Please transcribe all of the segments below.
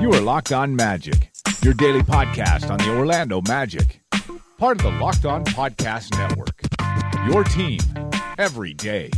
You are Locked On Magic, your daily podcast on the Orlando Magic, part of the Locked On Podcast Network. Your team every day.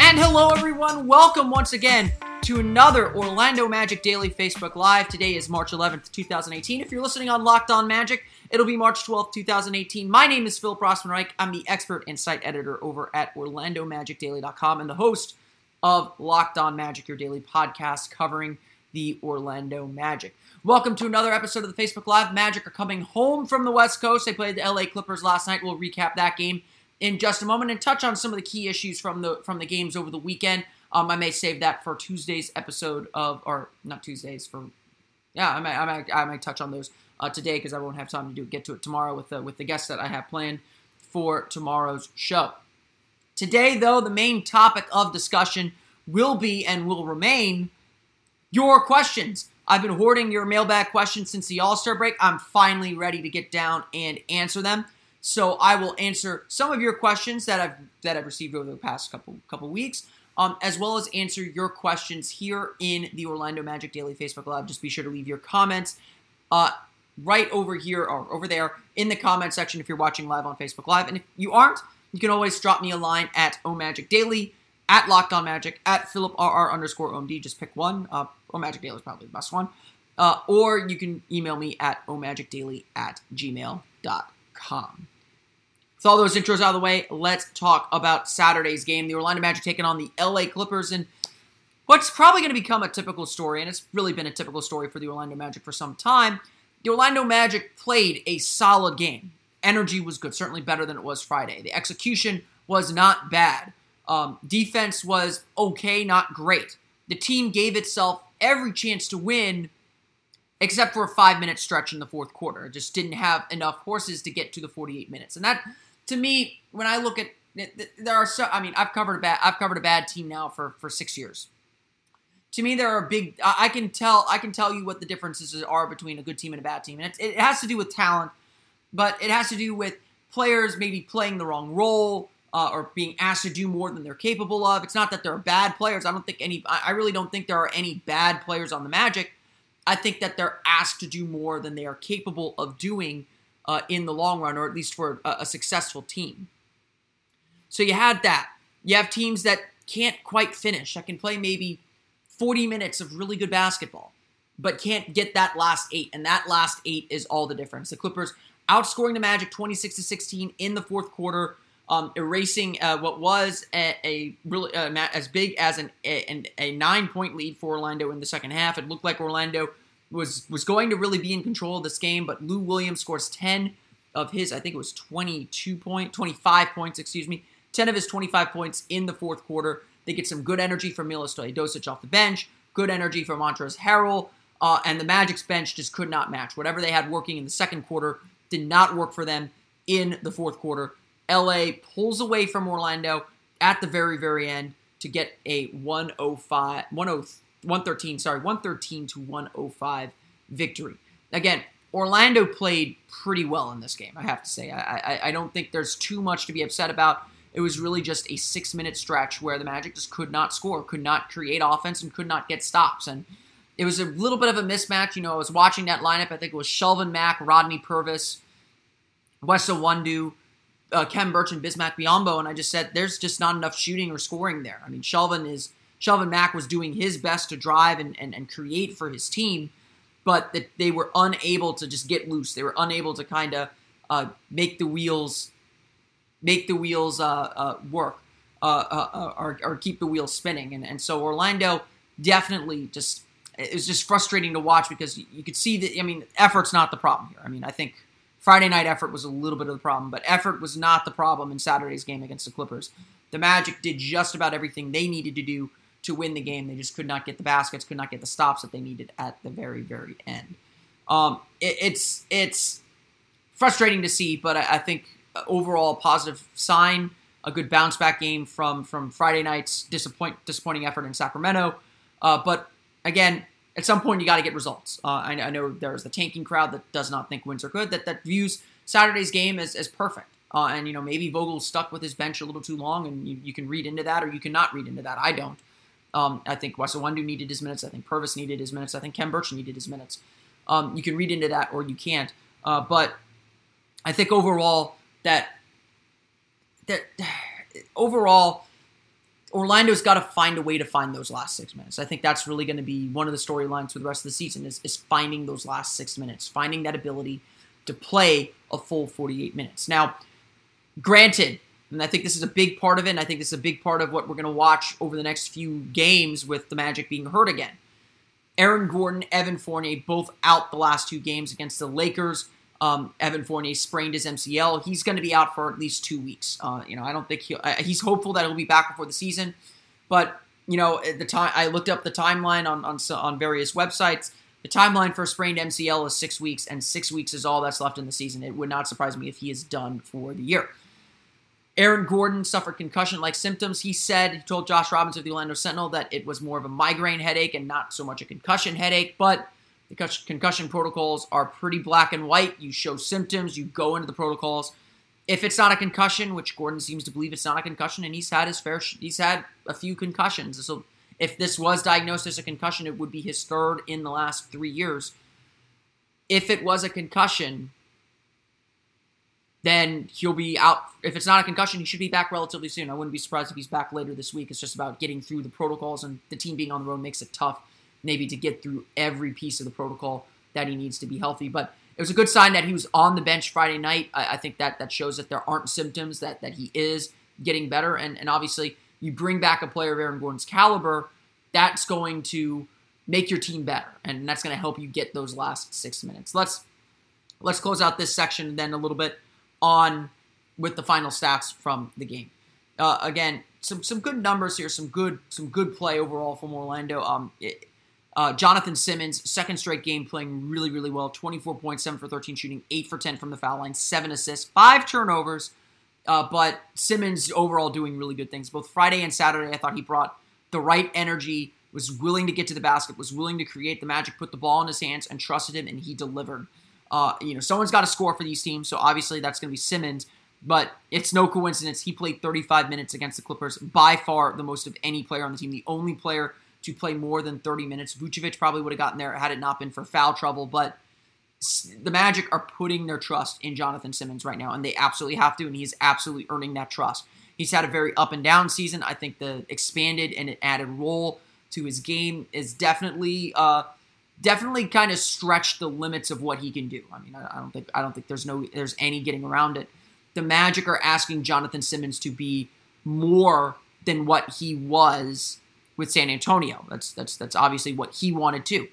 And hello, everyone. Welcome once again to another Orlando Magic Daily Facebook Live. Today is March 11th, 2018. If you're listening on Locked On Magic, it'll be March 12th, 2018. My name is Philip Rossman-Reich. I'm the expert and site editor over at OrlandoMagicDaily.com and the host of Locked On Magic, your daily podcast covering the Orlando Magic. Welcome to another episode of the Facebook Live. Magic are coming home from the West Coast. They played the LA Clippers last night. We'll recap that game in just a moment and touch on some of the key issues from the from the games over the weekend. Um, I may save that for Tuesday's episode of, or not Tuesdays for, yeah, I might I might, I might touch on those uh, today because I won't have time to do get to it tomorrow with the, with the guests that I have planned for tomorrow's show. Today, though, the main topic of discussion will be and will remain your questions. I've been hoarding your mailbag questions since the All Star break. I'm finally ready to get down and answer them. So I will answer some of your questions that I've that I've received over the past couple couple weeks, um, as well as answer your questions here in the Orlando Magic Daily Facebook Live. Just be sure to leave your comments uh, right over here or over there in the comment section if you're watching live on Facebook Live. And if you aren't, you can always drop me a line at Magic Daily at On Magic, at Philip RR underscore OMD. Just pick one. Uh, O Magic Daily is probably the best one. Uh, or you can email me at omagicdaily at gmail.com. With all those intros out of the way, let's talk about Saturday's game. The Orlando Magic taking on the LA Clippers and what's probably going to become a typical story, and it's really been a typical story for the Orlando Magic for some time. The Orlando Magic played a solid game. Energy was good, certainly better than it was Friday. The execution was not bad. Um, defense was okay, not great. The team gave itself every chance to win, except for a five minute stretch in the fourth quarter. It just didn't have enough horses to get to the 48 minutes. And that, to me, when I look at there are so I mean I've covered a bad I've covered a bad team now for for six years. To me, there are big. I can tell I can tell you what the differences are between a good team and a bad team, and it, it has to do with talent, but it has to do with players maybe playing the wrong role, uh, or being asked to do more than they're capable of. It's not that they're bad players. I don't think any. I really don't think there are any bad players on the Magic. I think that they're asked to do more than they are capable of doing uh, in the long run, or at least for a, a successful team. So you had that. You have teams that can't quite finish. I can play maybe 40 minutes of really good basketball, but can't get that last eight. And that last eight is all the difference. The Clippers outscoring the Magic 26 to 16 in the fourth quarter um, erasing uh, what was a, a really uh, as big as an, a, a nine point lead for Orlando in the second half. It looked like Orlando was was going to really be in control of this game, but Lou Williams scores 10 of his, I think it was 22 point, 25 points, excuse me, 10 of his 25 points in the fourth quarter. They get some good energy from Milos Teodosic off the bench, good energy from Montrezl Harrell, uh, and the Magic's bench just could not match. Whatever they had working in the second quarter did not work for them in the fourth quarter. LA pulls away from Orlando at the very, very end to get a 105, 113, sorry, 113 to 105 victory. Again, Orlando played pretty well in this game, I have to say. I, I, I don't think there's too much to be upset about. It was really just a six minute stretch where the Magic just could not score, could not create offense, and could not get stops. And it was a little bit of a mismatch. You know, I was watching that lineup. I think it was Shelvin Mack, Rodney Purvis, Wes Iwundu, uh, Khem Birch and Bismack Biyombo, and I just said there's just not enough shooting or scoring there. I mean, Shelvin is Shelvin Mack was doing his best to drive and, and, and create for his team, but that they were unable to just get loose. They were unable to kind of uh, make the wheels make the wheels uh, uh work uh, or, or keep the wheels spinning. And, and so Orlando definitely just it was just frustrating to watch because you, you could see that. I mean, effort's not the problem here. I mean, I think Friday night effort was a little bit of the problem, but effort was not the problem in Saturday's game against the Clippers. The Magic did just about everything they needed to do to win the game. They just could not get the baskets, could not get the stops that they needed at the very, very end. Um, it, it's it's frustrating to see, but I, I think overall positive sign. A good bounce back game from from Friday night's disappoint disappointing effort in Sacramento. Uh, but again, at some point you got to get results. Uh, I, I, know there's the tanking crowd that does not think wins are good, that that views Saturday's game as, as perfect. Uh, and you know maybe Vogel stuck with his bench a little too long, and you, you can read into that or you cannot read into that. I don't. Um, I think Wes Iwundu needed his minutes. I think Purvis needed his minutes. I think Khem Birch needed his minutes. Um, you can read into that or you can't. Uh, but I think overall that that overall Orlando's got to find a way to find those last six minutes. I think that's really going to be one of the storylines for the rest of the season is, is finding those last six minutes, finding that ability to play a full 48 minutes. Now, granted, and I think this is a big part of it, and I think this is a big part of what we're going to watch over the next few games with the Magic being hurt again. Aaron Gordon, Evan Fournier, both out the last two games against the Lakers. Um, Evan Fournier sprained his MCL. He's going to be out for at least two weeks. Uh, you know, I don't think he uh, he's hopeful that he'll be back before the season, but you know, at the time I looked up the timeline on on on various websites. The timeline for a sprained MCL is six weeks, and six weeks is all that's left in the season. It would not surprise me if he is done for the year. Aaron Gordon suffered concussion like symptoms. He said, he told Josh Robbins of the Orlando Sentinel that it was more of a migraine headache and not so much a concussion headache, but the concussion protocols are pretty black and white. You show symptoms, you go into the protocols. If it's not a concussion, which Gordon seems to believe it's not a concussion, and he's had his fair, he's had a few concussions. So if this was diagnosed as a concussion, it would be his third in the last three years. If it was a concussion, then he'll be out. If it's not a concussion, he should be back relatively soon. I wouldn't be surprised if he's back later this week. It's just about getting through the protocols, and the team being on the road makes it tough maybe to get through every piece of the protocol that he needs to be healthy. But it was a good sign that he was on the bench Friday night. I, I think that that shows that there aren't symptoms that that he is getting better. And and obviously, you bring back a player of Aaron Gordon's caliber, that's going to make your team better, and that's going to help you get those last six minutes. Let's let's close out this section then a little bit on with the final stats from the game. Uh, again, some some good numbers here, some good some good play overall from Orlando. Um, it, uh, Jonathan Simmons, second straight game playing really, really well. 24.7 for 13 shooting, 8 for 10 from the foul line, 7 assists, 5 turnovers. Uh, but Simmons overall doing really good things. Both Friday and Saturday, I thought he brought the right energy, was willing to get to the basket, was willing to create the magic, put the ball in his hands, and trusted him, and he delivered. Uh, you know, someone's got to score for these teams, so obviously that's going to be Simmons. But it's no coincidence he played 35 minutes against the Clippers, by far the most of any player on the team. The only player to play more than 30 minutes. Vucevic probably would have gotten there had it not been for foul trouble, but the Magic are putting their trust in Jonathan Simmons right now, and they absolutely have to, and he's absolutely earning that trust. He's had a very up and down season. I think the expanded and added role to his game is definitely uh, definitely kind of stretched the limits of what he can do. I mean, I, I don't think I don't think there's no there's any getting around it. The Magic are asking Jonathan Simmons to be more than what he was with San Antonio. That's that's that's obviously what he wanted to,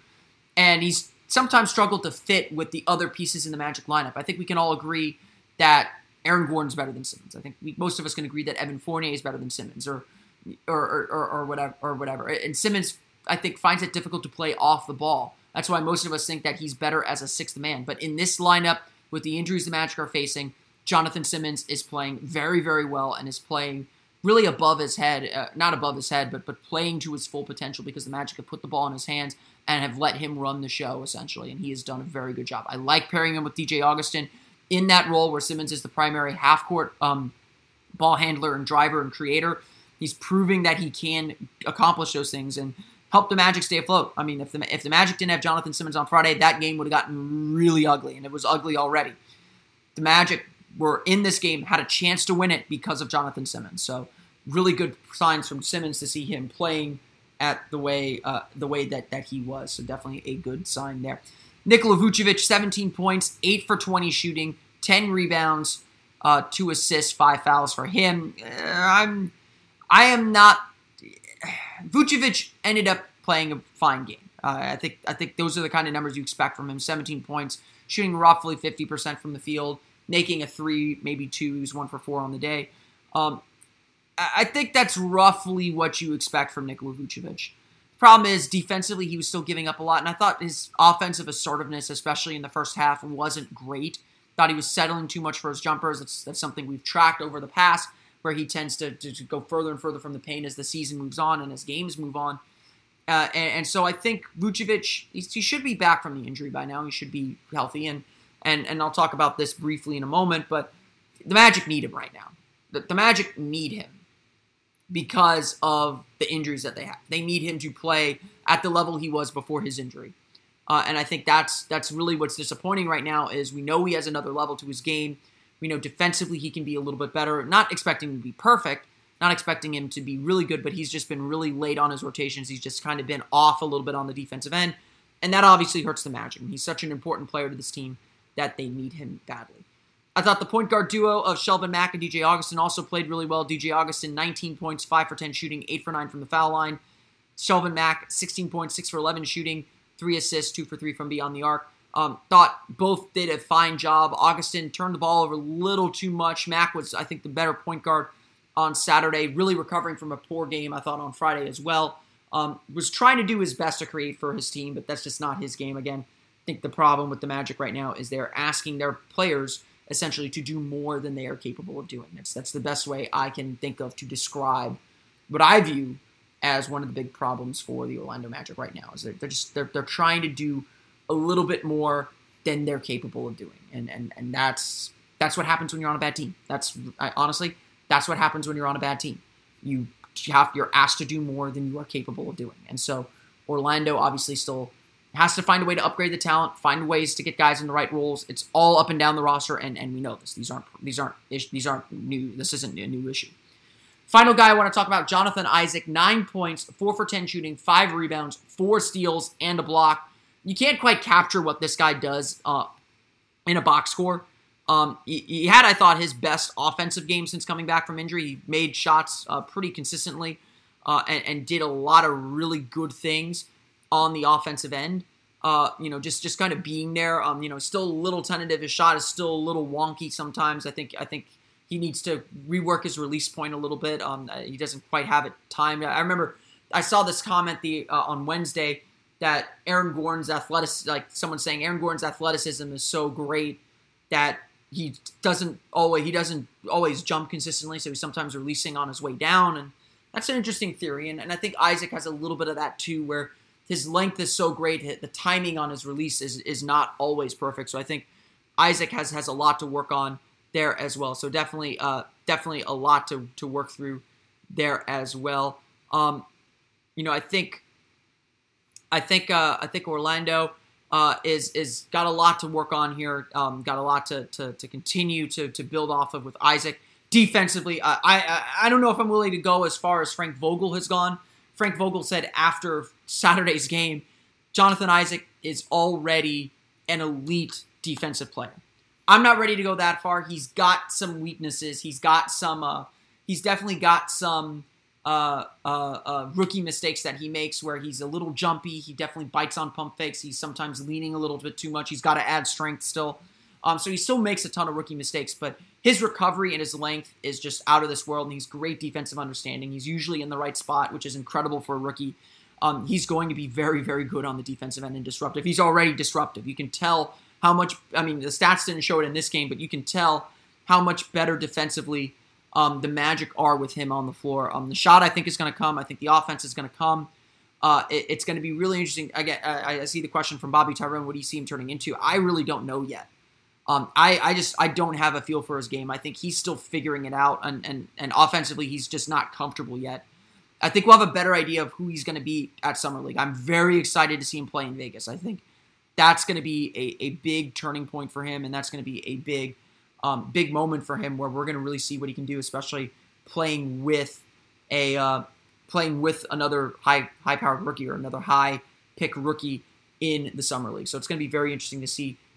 and he's sometimes struggled to fit with the other pieces in the Magic lineup. I think we can all agree that Aaron Gordon's better than Simmons. I think we, most of us can agree that Evan Fournier is better than Simmons, or or, or or whatever or whatever. And Simmons, I think, finds it difficult to play off the ball. That's why most of us think that he's better as a sixth man. But in this lineup, with the injuries the Magic are facing, Jonathan Simmons is playing very, very well and is playing really above his head, uh, not above his head, but but playing to his full potential because the Magic have put the ball in his hands and have let him run the show essentially, and he has done a very good job. I like pairing him with DJ Augustin in that role where Simmons is the primary half court um, ball handler and driver and creator. He's proving that he can accomplish those things and help the Magic stay afloat. I mean, if the if the Magic didn't have Jonathan Simmons on Friday, that game would have gotten really ugly, and it was ugly already. The Magic were in this game, had a chance to win it because of Jonathan Simmons. So really good signs from Simmons to see him playing at the way uh, the way that that he was. So definitely a good sign there. Nikola Vucevic, 17 points, 8 for 20 shooting, 10 rebounds, uh, 2 assists, 5 fouls for him. Uh, I'm I am not Vucevic ended up playing a fine game. Uh, I think I think those are the kind of numbers you expect from him. 17 points, shooting roughly 50% from the field, making a three, maybe two. He was one for four on the day. Um, I think that's roughly what you expect from Nikola Vucevic. Problem is, defensively, he was still giving up a lot, and I thought his offensive assertiveness, especially in the first half, wasn't great. Thought he was settling too much for his jumpers. That's, that's something we've tracked over the past, where he tends to, to, to go further and further from the paint as the season moves on and as games move on. Uh, and, and, so I think Vucevic, he, he should be back from the injury by now. He should be healthy, and and and I'll talk about this briefly in a moment. But the Magic need him right now. The, the Magic need him because of the injuries that they have. They need him to play at the level he was before his injury. Uh, and I think that's that's really what's disappointing right now is we know he has another level to his game. We know defensively he can be a little bit better. Not expecting him to be perfect, not expecting him to be really good, but he's just been really late on his rotations. He's just kind of been off a little bit on the defensive end, and that obviously hurts the Magic. He's such an important player to this team that they need him badly. I thought the point guard duo of Shelvin Mack and DJ Augustin also played really well. DJ Augustin, 19 points, 5 for 10 shooting, 8 for 9 from the foul line. Shelvin Mack, 16 points, 6 for 11 shooting, 3 assists, 2 for 3 from beyond the arc. Um, thought both did a fine job. Augustin turned the ball over a little too much. Mack was, I think, the better point guard on Saturday, really recovering from a poor game, I thought, on Friday as well. Um, was trying to do his best to create for his team, but that's just not his game again. I think the problem with the Magic right now is they're asking their players – essentially to do more than they are capable of doing. That's that's the best way I can think of to describe what I view as one of the big problems for the Orlando Magic right now. Is they're, they're just they're, they're trying to do a little bit more than they're capable of doing, and and and that's that's what happens when you're on a bad team. That's I, honestly that's what happens when you're on a bad team. You have you're asked to do more than you are capable of doing, and so Orlando obviously still has to find a way to upgrade the talent, find ways to get guys in the right roles. It's all up and down the roster, and, and we know this. These aren't these aren't these aren't new. This isn't a new issue. Final guy I want to talk about, Jonathan Isaac, nine points, four for ten shooting, five rebounds, four steals, and a block. You can't quite capture what this guy does uh, in a box score. Um, he, he, had, I thought, his best offensive game since coming back from injury. He made shots uh, pretty consistently uh, and, and did a lot of really good things on the offensive end. Uh, you know, just just kind of being there. Um, you know, still a little tentative. His shot is still a little wonky sometimes. I think I think he needs to rework his release point a little bit. Um, uh, he doesn't quite have it timed. I remember I saw this comment the uh, on Wednesday that Aaron Gordon's athleticism, like someone saying Aaron Gordon's athleticism is so great that he doesn't always he doesn't always jump consistently, so he's sometimes releasing on his way down, and that's an interesting theory. And, and I think Isaac has a little bit of that too, where his length is so great. The timing on his release is, is not always perfect. So I think Isaac has has a lot to work on there as well. So definitely uh, definitely a lot to to work through there as well. Um, you know, I think I think uh, I think Orlando uh, is is got a lot to work on here. Um, got a lot to, to, to continue to to build off of with Isaac defensively. I, I I don't know if I'm willing to go as far as Frank Vogel has gone. Frank Vogel said after Saturday's game, Jonathan Isaac is already an elite defensive player. I'm not ready to go that far. He's got some weaknesses. He's got some. Uh, he's definitely got some uh, uh, uh, rookie mistakes that he makes where he's a little jumpy. He definitely bites on pump fakes. He's sometimes leaning a little bit too much. He's got to add strength still. Um, so he still makes a ton of rookie mistakes, but his recovery and his length is just out of this world, and he's great defensive understanding. He's usually in the right spot, which is incredible for a rookie. Um, he's going to be very, very good on the defensive end and disruptive. He's already disruptive. You can tell how much. I mean, the stats didn't show it in this game, but you can tell how much better defensively um, the Magic are with him on the floor. Um, the shot, I think, is going to come. I think the offense is going to come. Uh, it, it's going to be really interesting. Again, I, I see the question from Bobby Tyrone. What do you see him turning into? I really don't know yet. Um, I, I just I don't have a feel for his game. I think he's still figuring it out, and and, and offensively he's just not comfortable yet. I think we'll have a better idea of who he's going to be at Summer League. I'm very excited to see him play in Vegas. I think that's going to be a, a big turning point for him, and that's going to be a big um, big moment for him where we're going to really see what he can do, especially playing with a uh, playing with another high high powered rookie or another high pick rookie in the summer league. So it's going to be very interesting to see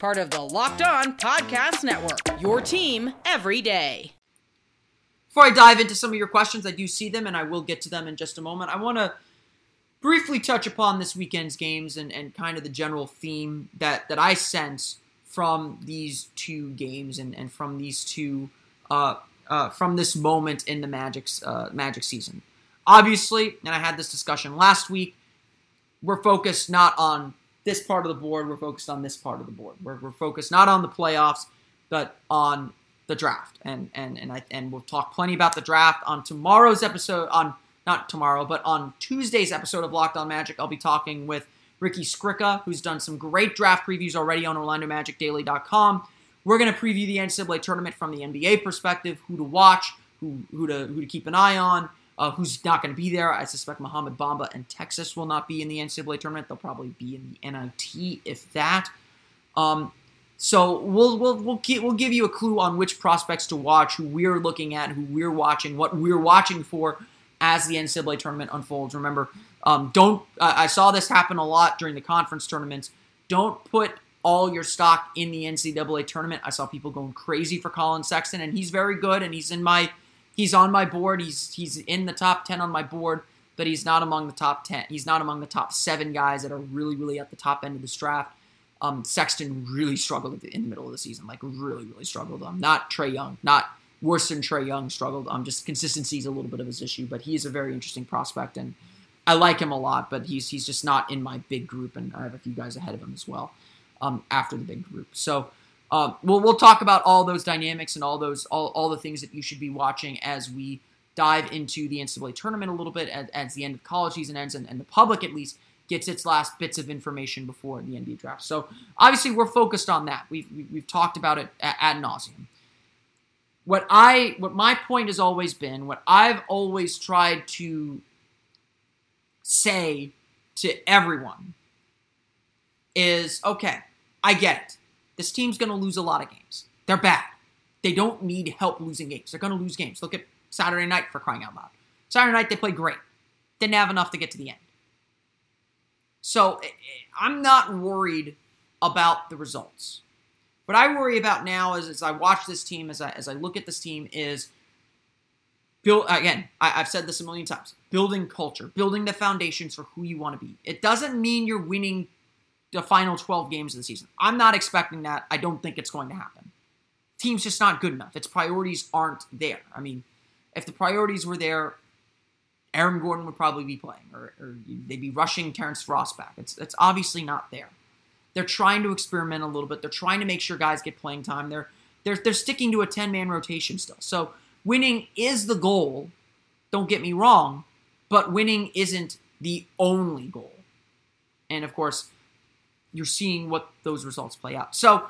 Part of the Locked On Podcast Network. Your team every day. Before I dive into some of your questions, I do see them and I will get to them in just a moment. I want to briefly touch upon this weekend's games and, and kind of the general theme that, that I sense from these two games and, and from these two uh, uh, from this moment in the Magic's uh, Magic season. Obviously, and I had this discussion last week. We're focused not on this part of the board. We're focused on this part of the board. We're, we're focused not on the playoffs, but on the draft. And and and I and we'll talk plenty about the draft on tomorrow's episode. On not tomorrow, but on Tuesday's episode of Locked On Magic, I'll be talking with Ricky Skrika, who's done some great draft previews already on OrlandoMagicDaily.com. We're going to preview the NCAA tournament from the NBA perspective, who to watch, who who to who to keep an eye on, uh, who's not going to be there. I suspect Mohamed Bamba and Texas will not be in the NCAA tournament. They'll probably be in the NIT, if that. Um, so we'll we'll we'll, keep, we'll give you a clue on which prospects to watch, who we're looking at, who we're watching, what we're watching for as the NCAA tournament unfolds. Remember, um, don't uh, I saw this happen a lot during the conference tournaments. Don't put all your stock in the NCAA tournament. I saw people going crazy for Collin Sexton, and he's very good, and he's in my he's on my board. He's he's in the top ten on my board, but he's not among the top ten. He's not among the top seven guys that are really really at the top end of this draft. Um, Sexton really struggled in the middle of the season, like really really struggled. Um, not Trae Young, not worse than Trae Young struggled. Um, just consistency is a little bit of his issue, but he is a very interesting prospect, and I like him a lot. But he's he's just not in my big group, and I have a few guys ahead of him as well um, after the big group. So uh, we'll we'll talk about all those dynamics and all those all, all the things that you should be watching as we dive into the NCAA tournament a little bit as, as the end of college season ends and, and the public at least gets its last bits of information before the NBA draft. So obviously we're focused on that. We've we've talked about it ad nauseum. What I what my point has always been, what I've always tried to say to everyone is okay. I get it. This team's going to lose a lot of games. They're bad. They don't need help losing games. They're going to lose games. Look at Saturday night for crying out loud. Saturday night, they played great. Didn't have enough to get to the end. So eh, eh, I'm not worried about the results. What I worry about now is as I watch this team, as I, as I look at this team, is build again. I, have said this a million times. Building culture, building the foundations for who you want to be. It doesn't mean you're winning the final 12 games of the season. I'm not expecting that. I don't think it's going to happen. Team's just not good enough. Its priorities aren't there. I mean, if the priorities were there, Aaron Gordon would probably be playing, or, or they'd be rushing Terrence Ross back. It's it's obviously not there. They're trying to experiment a little bit. They're trying to make sure guys get playing time. They're they're they're sticking to a 10 man rotation still. So winning is the goal. Don't get me wrong, but winning isn't the only goal. And of course, you're seeing what those results play out. So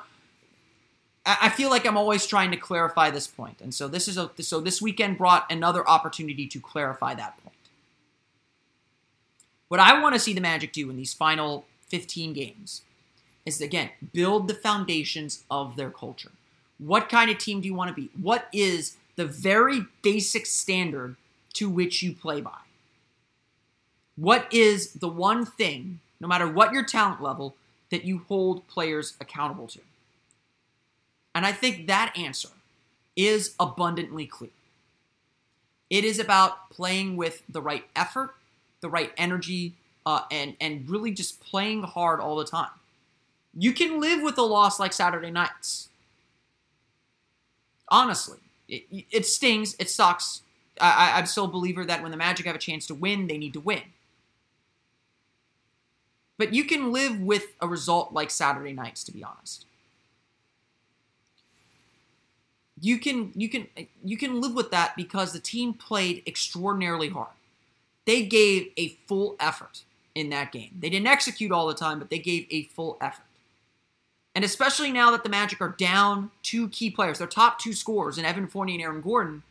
I feel like I'm always trying to clarify this point. and so this is a so this weekend brought another opportunity to clarify that point. What I want to see the Magic do in these final 15 games is again build the foundations of their culture. What kind of team do you want to be? What is the very basic standard to which you play by? What is the one thing, no matter what your talent level, that you hold players accountable to? And I think that answer is abundantly clear. It is about playing with the right effort, the right energy, uh, and and really just playing hard all the time. You can live with a loss like Saturday nights. Honestly, it, it stings. It sucks. I, I'm still a believer that when the Magic have a chance to win, they need to win. But you can live with a result like Saturday nights, to be honest. You can you can you can live with that because the team played extraordinarily hard. They gave a full effort in that game. They didn't execute all the time, but they gave a full effort. And especially now that the Magic are down two key players, their top two scorers in Evan Fournier and Aaron Gordon,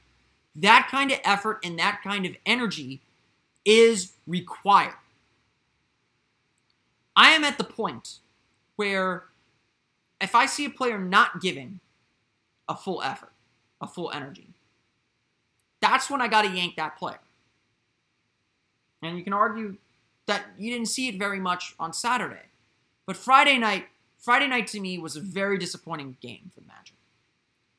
that kind of effort and that kind of energy is required. I am at the point where if I see a player not giving a full effort, a full energy, that's when I got to yank that player. And you can argue that you didn't see it very much on Saturday. But Friday night, Friday night to me was a very disappointing game for the Magic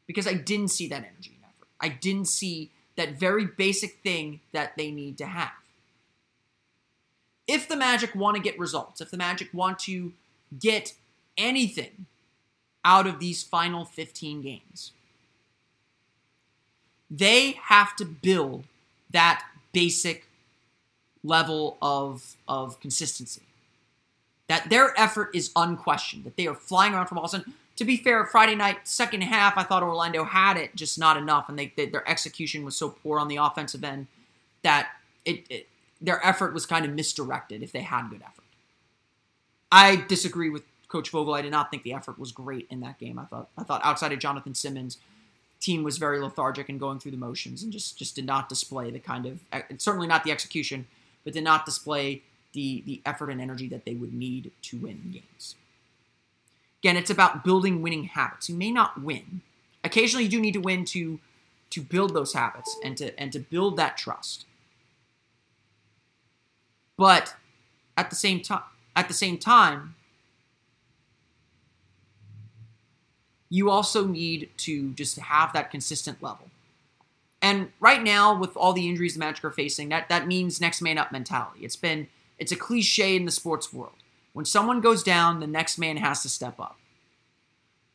because I didn't see that energy and effort. I didn't see that very basic thing that they need to have. If the Magic want to get results, if the Magic want to get anything out of these final 15 games, they have to build that basic level of, of consistency. That their effort is unquestioned, that they are flying around from Boston. To be fair, Friday night, second half, I thought Orlando had it, just not enough, and they, they their execution was so poor on the offensive end that it, it their effort was kind of misdirected if they had good effort. I disagree with Coach Vogel. I did not think the effort was great in that game. I thought I thought outside of Jonathan Simmons, team was very lethargic and going through the motions and just just did not display the kind of eh, certainly not the execution but did not display the, the effort and energy that they would need to win games. Again, it's about building winning habits. You may not win. Occasionally, you do need to win to to build those habits and to and to build that trust. But at the same time, at the same time, you also need to just have that consistent level. And right now, with all the injuries the Magic are facing, that, that means next man up mentality. It's been it's a cliche in the sports world. When someone goes down, the next man has to step up.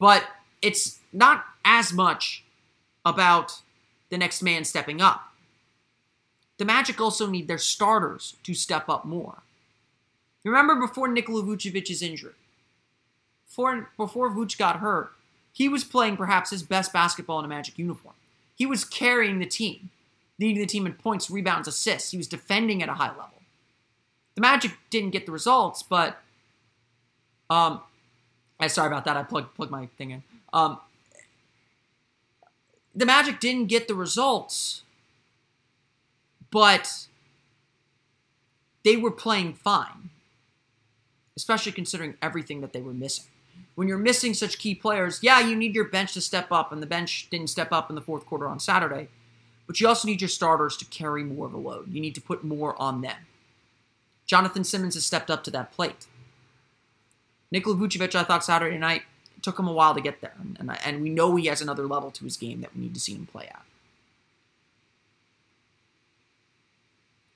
But it's not as much about the next man stepping up. The Magic also need their starters to step up more. Remember before Nikola Vucevic's injury, before, before Vuce got hurt, he was playing perhaps his best basketball in a Magic uniform. He was carrying the team, leading the team in points, rebounds, assists. He was defending at a high level. The Magic didn't get the results, but um, I sorry about that. I plugged plugged my thing in. Um, the Magic didn't get the results, but they were playing fine, especially considering everything that they were missing when you're missing such key players, yeah, you need your bench to step up, and the bench didn't step up in the fourth quarter on Saturday. But you also need your starters to carry more of a load. You need to put more on them. Jonathan Simmons has stepped up to that plate. Nikola Vucevic, I thought Saturday night, took him a while to get there. And, and we know he has another level to his game that we need to see him play at.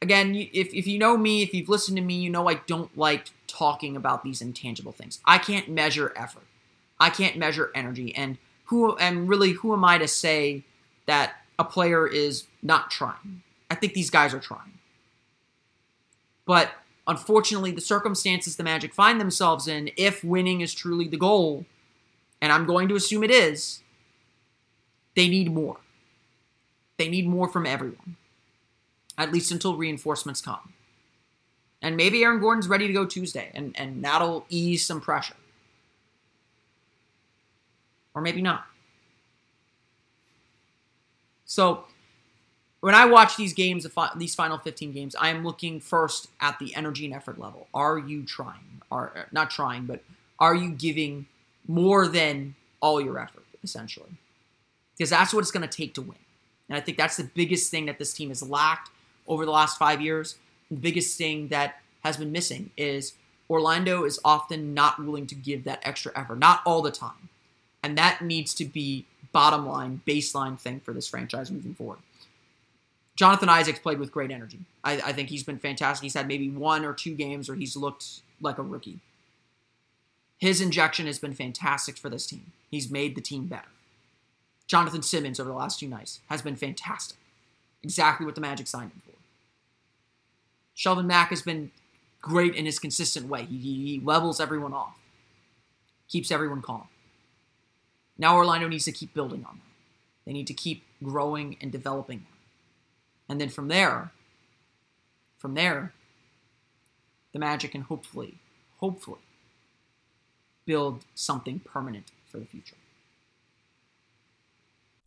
Again, if, if you know me, if you've listened to me, you know I don't like talking about these intangible things. I can't measure effort. I can't measure energy. And who and really who am I to say that a player is not trying? I think these guys are trying. But unfortunately, the circumstances the Magic find themselves in, if winning is truly the goal, and I'm going to assume it is, they need more. They need more from everyone at least until reinforcements come. And maybe Aaron Gordon's ready to go Tuesday, and, and that'll ease some pressure. Or maybe not. So, when I watch these games, these final 15 games, I am looking first at the energy and effort level. Are you trying? Are not trying, but are you giving more than all your effort, essentially? Because that's what it's going to take to win. And I think that's the biggest thing that this team has lacked over the last five years, the biggest thing that has been missing is Orlando is often not willing to give that extra effort, not all the time. And that needs to be bottom line, baseline thing for this franchise moving forward. Jonathan Isaacs played with great energy. I, I, think he's been fantastic. He's had maybe one or two games where he's looked like a rookie. His injection has been fantastic for this team. He's made the team better. Jonathan Simmons over the last two nights has been fantastic. Exactly what the Magic signed him for. Shelvin Mack has been great in his consistent way. He, he levels everyone off, keeps everyone calm. Now Orlando needs to keep building on that. They need to keep growing and developing that. And then from there, from there, the Magic can hopefully, hopefully, build something permanent for the future.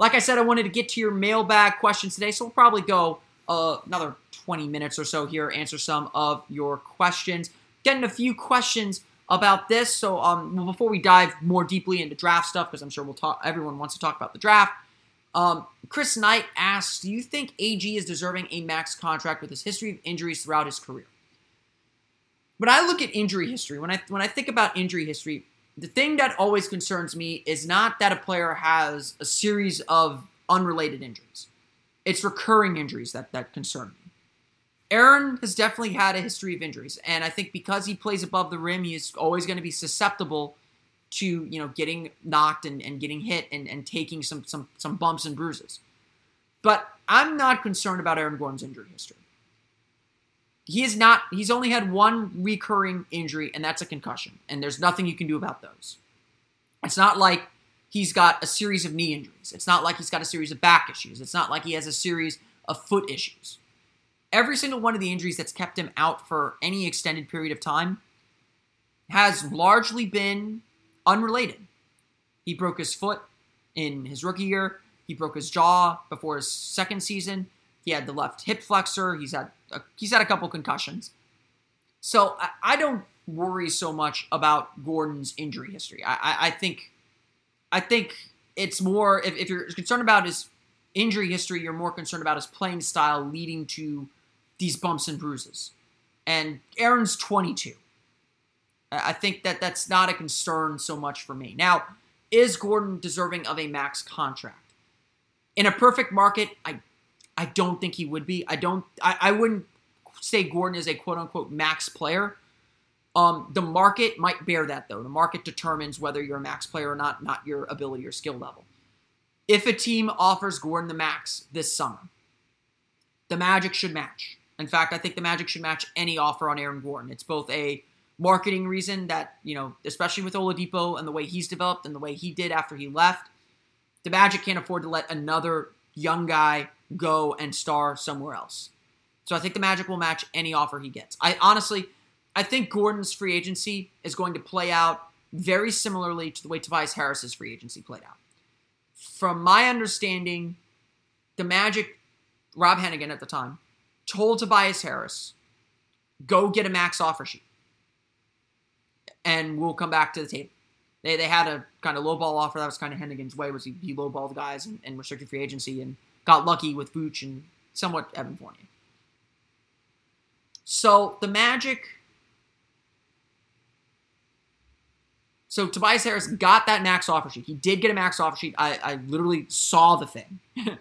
Like I said, I wanted to get to your mailbag questions today, so we'll probably go uh, another 20 minutes or so here, answer some of your questions. Getting a few questions about this. So, um, before we dive more deeply into draft stuff, because I'm sure we'll talk, everyone wants to talk about the draft. Um, Chris Knight asks, "Do you think AG is deserving a max contract with his history of injuries throughout his career?" When I look at injury history, when I when I think about injury history, the thing that always concerns me is not that a player has a series of unrelated injuries. It's recurring injuries that, that concern me. Aaron has definitely had a history of injuries, and I think because he plays above the rim, he is always going to be susceptible to you know getting knocked and, and getting hit and, and taking some some some bumps and bruises. But I'm not concerned about Aaron Gordon's injury history. He is not, he's only had one recurring injury, and that's a concussion. And there's nothing you can do about those. It's not like he's got a series of knee injuries. It's not like he's got a series of back issues. It's not like he has a series of foot issues. Every single one of the injuries that's kept him out for any extended period of time has largely been unrelated. He broke his foot in his rookie year. He broke his jaw before his second season. He had the left hip flexor. He's had a, he's had a couple concussions. So I, I, don't worry so much about Gordon's injury history. I, I, I think I think it's more if, if you're concerned about his injury history, you're more concerned about his playing style leading to these bumps and bruises. And Aaron's 22. I think that that's not a concern so much for me. Now, is Gordon deserving of a max contract? In a perfect market, I I don't think he would be. I don't. I, I wouldn't say Gordon is a quote unquote max player. Um, the market might bear that though. The market determines whether you're a max player or not, not your ability or skill level. If a team offers Gordon the max this summer, the Magic should match. In fact, I think the Magic should match any offer on Aaron Gordon. It's both a marketing reason that, you know, especially with Oladipo and the way he's developed and the way he did after he left, the Magic can't afford to let another young guy go and star somewhere else. So I think the Magic will match any offer he gets. I honestly, I think Gordon's free agency is going to play out very similarly to the way Tobias Harris's free agency played out. From my understanding, the Magic, Rob Hennigan at the time, told Tobias Harris, go get a max offer sheet. And we'll come back to the table. They, they had a kind of lowball offer. That was kind of Hennigan's way, was he, he lowballed guys and, in restricted free agency and got lucky with Vooch and somewhat Evan Fournier. So the Magic. So Tobias Harris got that max offer sheet. He did get a max offer sheet. I, I literally saw the thing.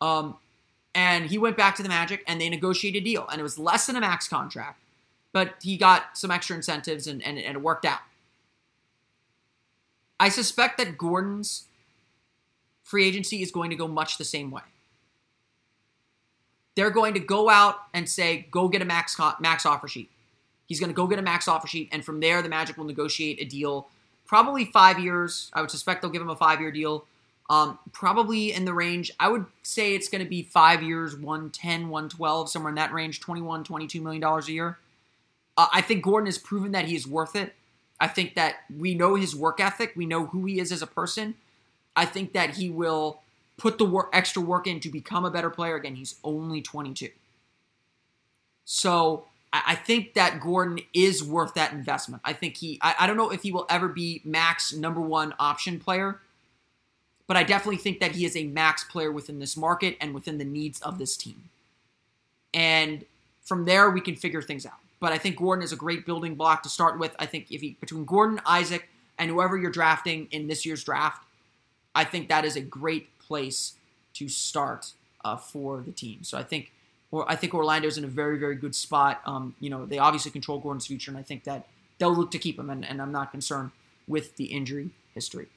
um, and he went back to the Magic and they negotiated a deal. And it was less than a max contract, but he got some extra incentives and, and, and it worked out. I suspect that Gordon's free agency is going to go much the same way. They're going to go out and say, go get a max max offer sheet. He's going to go get a max offer sheet, and from there, the Magic will negotiate a deal, probably five years. I would suspect they'll give him a five year deal. Um, probably in the range, I would say it's going to be five years, 110, 112, somewhere in that range, 21, 22 million dollars a year. Uh, I think Gordon has proven that he is worth it. I think that we know his work ethic, we know who he is as a person. I think that he will put the work, extra work in to become a better player. Again, he's only 22. So I think that Gordon is worth that investment. I think he, I, I don't know if he will ever be max number one option player, but I definitely think that he is a max player within this market and within the needs of this team. And from there, we can figure things out. But I think Gordon is a great building block to start with. I think if he between Gordon, Isaac, and whoever you're drafting in this year's draft, I think that is a great place to start uh, for the team. So I think, or I think Orlando's in a very very good spot. Um, you know, they obviously control Gordon's future, and I think that they'll look to keep him. And, and I'm not concerned with the injury history.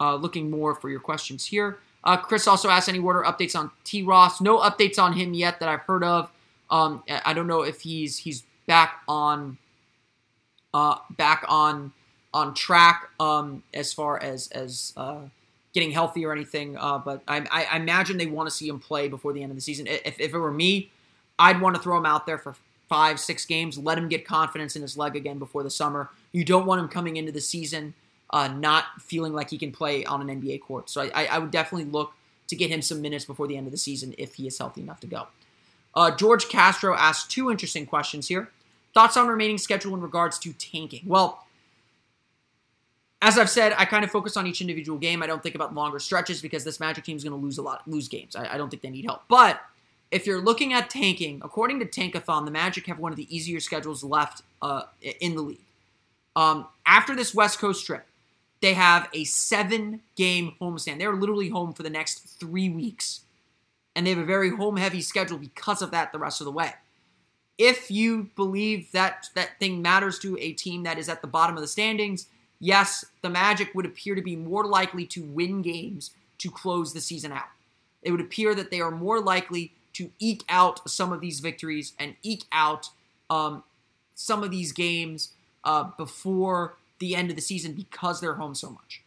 uh, looking more for your questions here. Uh, Chris also asked any order updates on T. Ross. No updates on him yet that I've heard of. Um, I don't know if he's he's back on uh, back on on track um, as far as as uh, getting healthy or anything. Uh, but I, I, imagine they want to see him play before the end of the season. If, if it were me, I'd want to throw him out there for five six games, let him get confidence in his leg again before the summer. You don't want him coming into the season uh, not feeling like he can play on an NBA court. So I, I would definitely look to get him some minutes before the end of the season if he is healthy enough to go. Uh, George Castro asked two interesting questions here. Thoughts on remaining schedule in regards to tanking? Well, as I've said, I kind of focus on each individual game. I don't think about longer stretches because this Magic team is going to lose a lot, lose games. I, I don't think they need help. But if you're looking at tanking, according to Tankathon, the Magic have one of the easier schedules left uh, in the league. Um, after this West Coast trip, they have a seven game homestand. They're literally home for the next three weeks. And they have a very home heavy schedule because of that the rest of the way. If you believe that that thing matters to a team that is at the bottom of the standings, yes, the Magic would appear to be more likely to win games to close the season out. It would appear that they are more likely to eke out some of these victories and eke out um, some of these games uh, before the end of the season because they're home so much.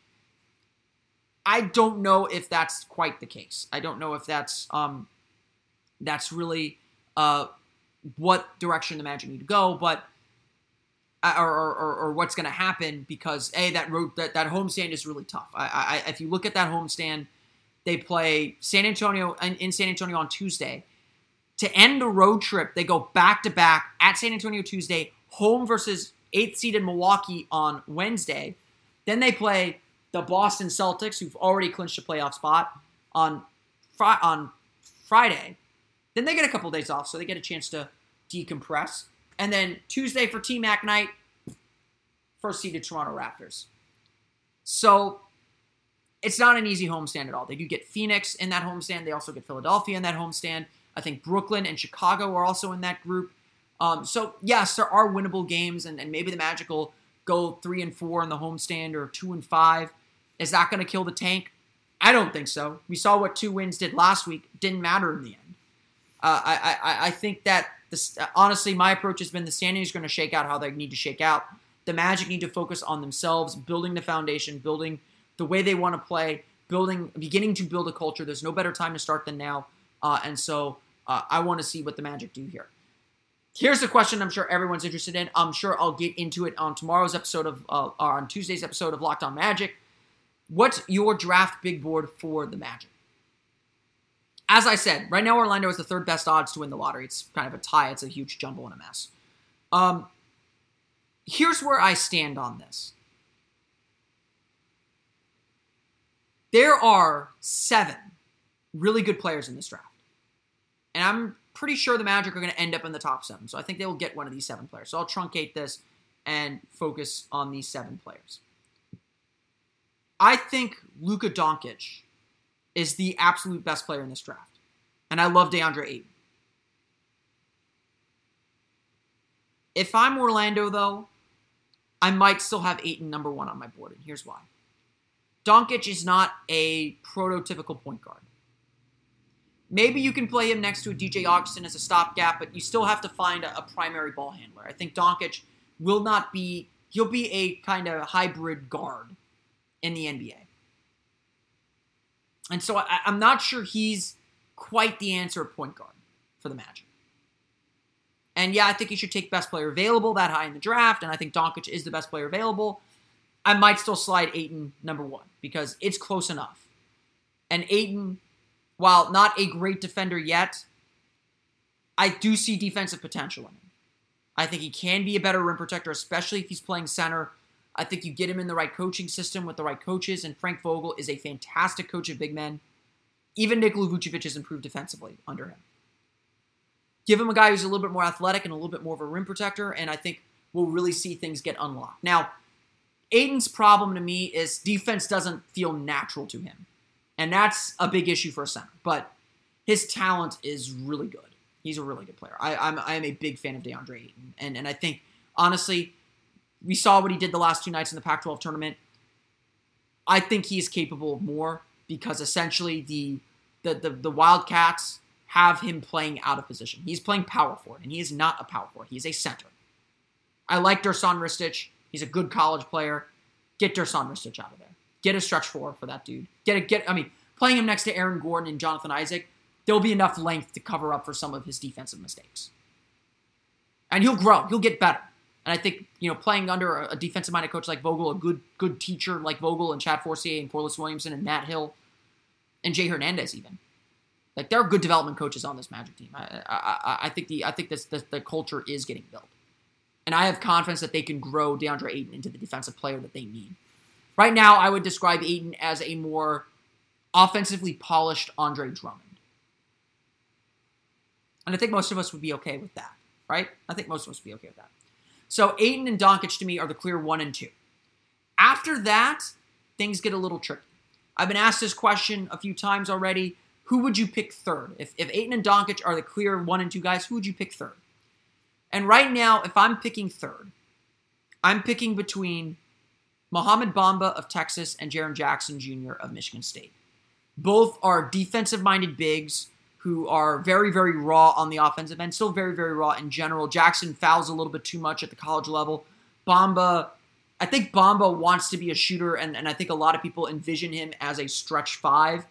I don't know if that's quite the case. I don't know if that's um, that's really uh, what direction the Magic need to go, but Uh, or, or, or what's going to happen because a that road that that homestand is really tough. I, I if you look at that homestand, they play San Antonio in, in San Antonio on Tuesday. To end the road trip, they go back to back at San Antonio Tuesday, home versus eighth seeded Milwaukee on Wednesday. Then they play the Boston Celtics, who've already clinched a playoff spot on on Friday. Then they get a couple days off, so they get a chance to decompress. And then Tuesday for T Mac night, first seeded Toronto Raptors. So it's not an easy homestand at all. They do get Phoenix in that homestand. They also get Philadelphia in that homestand. I think Brooklyn and Chicago are also in that group. Um, so yes, there are winnable games, and, and maybe the Magic will go three and four in the homestand or two and five. Is that going to kill the tank? I don't think so. We saw what two wins did last week. Didn't matter in the end. Uh, I, I I think that this honestly, my approach has been the standings are going to shake out how they need to shake out. The Magic need to focus on themselves, building the foundation, building the way they want to play, building, beginning to build a culture. There's no better time to start than now, uh, and so uh, I want to see what the Magic do here. Here's the question I'm sure everyone's interested in. I'm sure I'll get into it on tomorrow's episode of, uh, or on Tuesday's episode of Locked On Magic. What's your draft big board for the Magic? As I said, right now Orlando is the third best odds to win the lottery. It's kind of a tie. It's a huge jumble and a mess. Um, here's where I stand on this. There are seven really good players in this draft. And I'm pretty sure the Magic are going to end up in the top seven. So I think they will get one of these seven players. So I'll truncate this and focus on these seven players. I think Luka Doncic is the absolute best player in this draft. And I love DeAndre Ayton. If I'm Orlando, though, I might still have Ayton number one on my board, and here's why. Doncic is not a prototypical point guard. Maybe you can play him next to a DJ Augustin as a stopgap, but you still have to find a, primary ball handler. I think Doncic will not be, he'll be a kind of hybrid guard in the NBA. And so I, I'm not sure he's quite the answer at point guard for the Magic. And yeah, I think he should take best player available that high in the draft, and I think Doncic is the best player available. I might still slide Ayton number one because it's close enough. And Ayton, while not a great defender yet, I do see defensive potential in him. I think he can be a better rim protector, especially if he's playing center. I think you get him in the right coaching system with the right coaches, and Frank Vogel is a fantastic coach of big men. Even Nikola Vucevic has improved defensively under him. Give him a guy who's a little bit more athletic and a little bit more of a rim protector, and I think we'll really see things get unlocked. Now, Ayton's problem to me is defense doesn't feel natural to him. And that's a big issue for a center. But his talent is really good. He's a really good player. I, am I'm, I'm a big fan of DeAndre Ayton. And, and I think, honestly, we saw what he did the last two nights in the Pac 12 tournament. I think he is capable of more because essentially the the the, the Wildcats have him playing out of position. He's playing power forward, and he is not a power forward. He's a center. I like Dusan Ristic. He's a good college player. Get Dusan Ristic out of there. Get a stretch four for that dude. Get it. Get. I mean, playing him next to Aaron Gordon and Jonathan Isaac, there'll be enough length to cover up for some of his defensive mistakes. And he'll grow. He'll get better. And I think you know playing under a defensive-minded coach like Vogel, a good good teacher like Vogel and Chad Forcier and Corliss Williamson and Matt Hill, and Jay Hernandez even. Like there are good development coaches on this Magic team. I, I, I think the I think this the culture is getting built, and I have confidence that they can grow DeAndre Ayton into the defensive player that they need. Right now, I would describe Ayton as a more offensively polished Andre Drummond, and I think most of us would be okay with that, right? I think most of us would be okay with that. So Ayton and Doncic to me are the clear one and two. After that, things get a little tricky. I've been asked this question a few times already who would you pick third? If, if Ayton and Doncic are the clear one and two guys, who would you pick third? And right now, if I'm picking third, I'm picking between Mohamed Bamba of Texas and Jaren Jackson Jr. of Michigan State. Both are defensive minded bigs who are very, very raw on the offensive end, still very, very raw in general. Jackson fouls a little bit too much at the college level. Bamba, I think Bamba wants to be a shooter, and, and I think a lot of people envision him as a stretch five.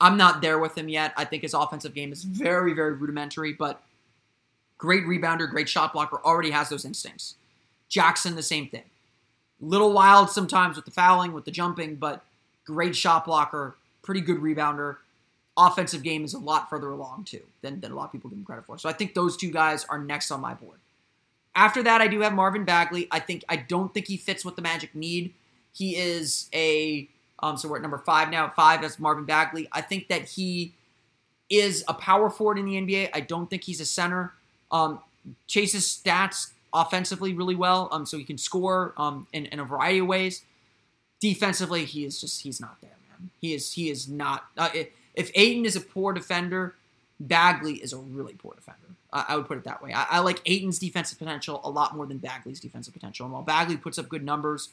I'm not there with him yet. I think his offensive game is very, very rudimentary, but great rebounder, great shot blocker, already has those instincts. Jackson, the same thing. Little wild sometimes with the fouling, with the jumping, but great shot blocker, pretty good rebounder. Offensive game is a lot further along, too, than, than a lot of people give him credit for. So I think those two guys are next on my board. After that, I do have Marvin Bagley. I think I don't think he fits what the Magic need. He is a um, so we're at number five now. Five as Marvin Bagley. I think that he is a power forward in the NBA. I don't think he's a center. Um, chases stats offensively really well, um, so he can score um, in, in a variety of ways. Defensively, he is just he's not there, man. He is he is not. Uh, if Ayton is a poor defender, Bagley is a really poor defender. I, I would put it that way. I, I, like Ayton's defensive potential a lot more than Bagley's defensive potential. And while Bagley puts up good numbers,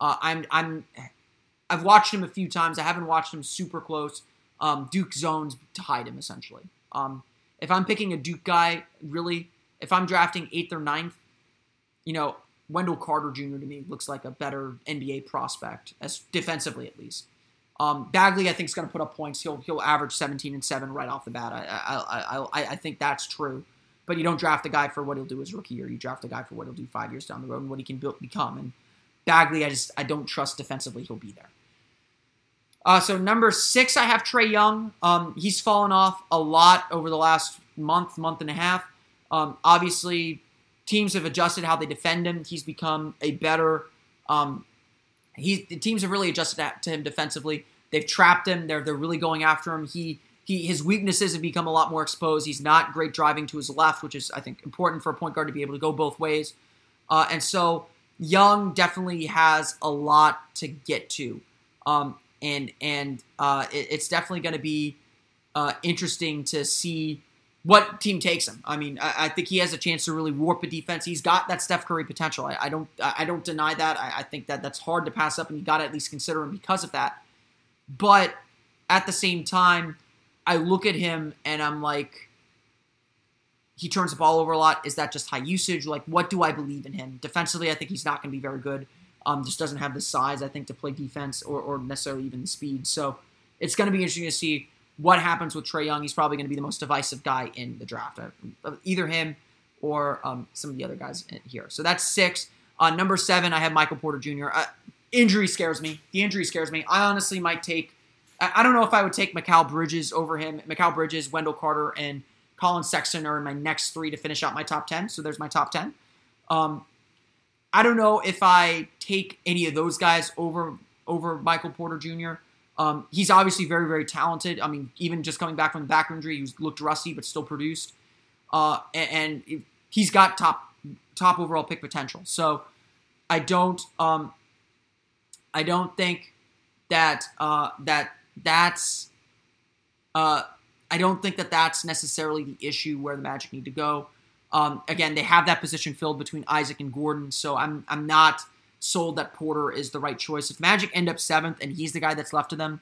uh, I'm I'm I've watched him a few times. I haven't watched him super close. Um, Duke zones hide him essentially. Um, if I'm picking a Duke guy, really, if I'm drafting eighth or ninth, you know, Wendell Carter Jr. to me looks like a better NBA prospect, as defensively at least. Um, Bagley, I think, is going to put up points. He'll he'll average 17 and seven right off the bat. I I, I, I think that's true. But you don't draft a guy for what he'll do as rookie, or you draft a guy for what he'll do five years down the road and what he can build, become. And Bagley, I just I don't trust defensively he'll be there. Uh, so number six, I have Trae Young. Um, he's fallen off a lot over the last month, month and a half. Um, obviously, teams have adjusted how they defend him. He's become a better. Um, he the teams have really adjusted to him defensively. They've trapped him. They're they're really going after him. He he his weaknesses have become a lot more exposed. He's not great driving to his left, which is I think important for a point guard to be able to go both ways. Uh, and so Young definitely has a lot to get to. Um, and and uh, it, it's definitely going to be uh, interesting to see what team takes him. I mean, I, I, think he has a chance to really warp a defense. He's got that Steph Curry potential. I, I don't I don't deny that. I, I, think that that's hard to pass up, and you got to at least consider him because of that. But at the same time, I look at him and I'm like. He turns the ball over a lot. Is that just high usage? Like, what do I believe in him? Defensively, I think he's not going to be very good. Um, just doesn't have the size, I think, to play defense or, or necessarily even the speed. So it's going to be interesting to see what happens with Trae Young. He's probably going to be the most divisive guy in the draft, uh, either him or um, some of the other guys here. So that's six. Uh, number seven, I have Michael Porter Jr. Uh, injury scares me. The injury scares me. I honestly might take. I don't know if I would take Mikal Bridges over him. Mikal Bridges, Wendell Carter, and Collin Sexton are in my next three to finish out my top ten. So there's my top ten. Um, I don't know if I take any of those guys over over Michael Porter Jr. Um, he's obviously very very talented. I mean, even just coming back from the back injury, he looked rusty but still produced. Uh, and, and, he's got top top overall pick potential. So I don't um, I don't think that uh, that that's uh, I don't think that that's necessarily the issue where the Magic need to go. Um, again, they have that position filled between Isaac and Gordon, so I'm I'm not sold that Porter is the right choice. If Magic end up seventh and he's the guy that's left to them,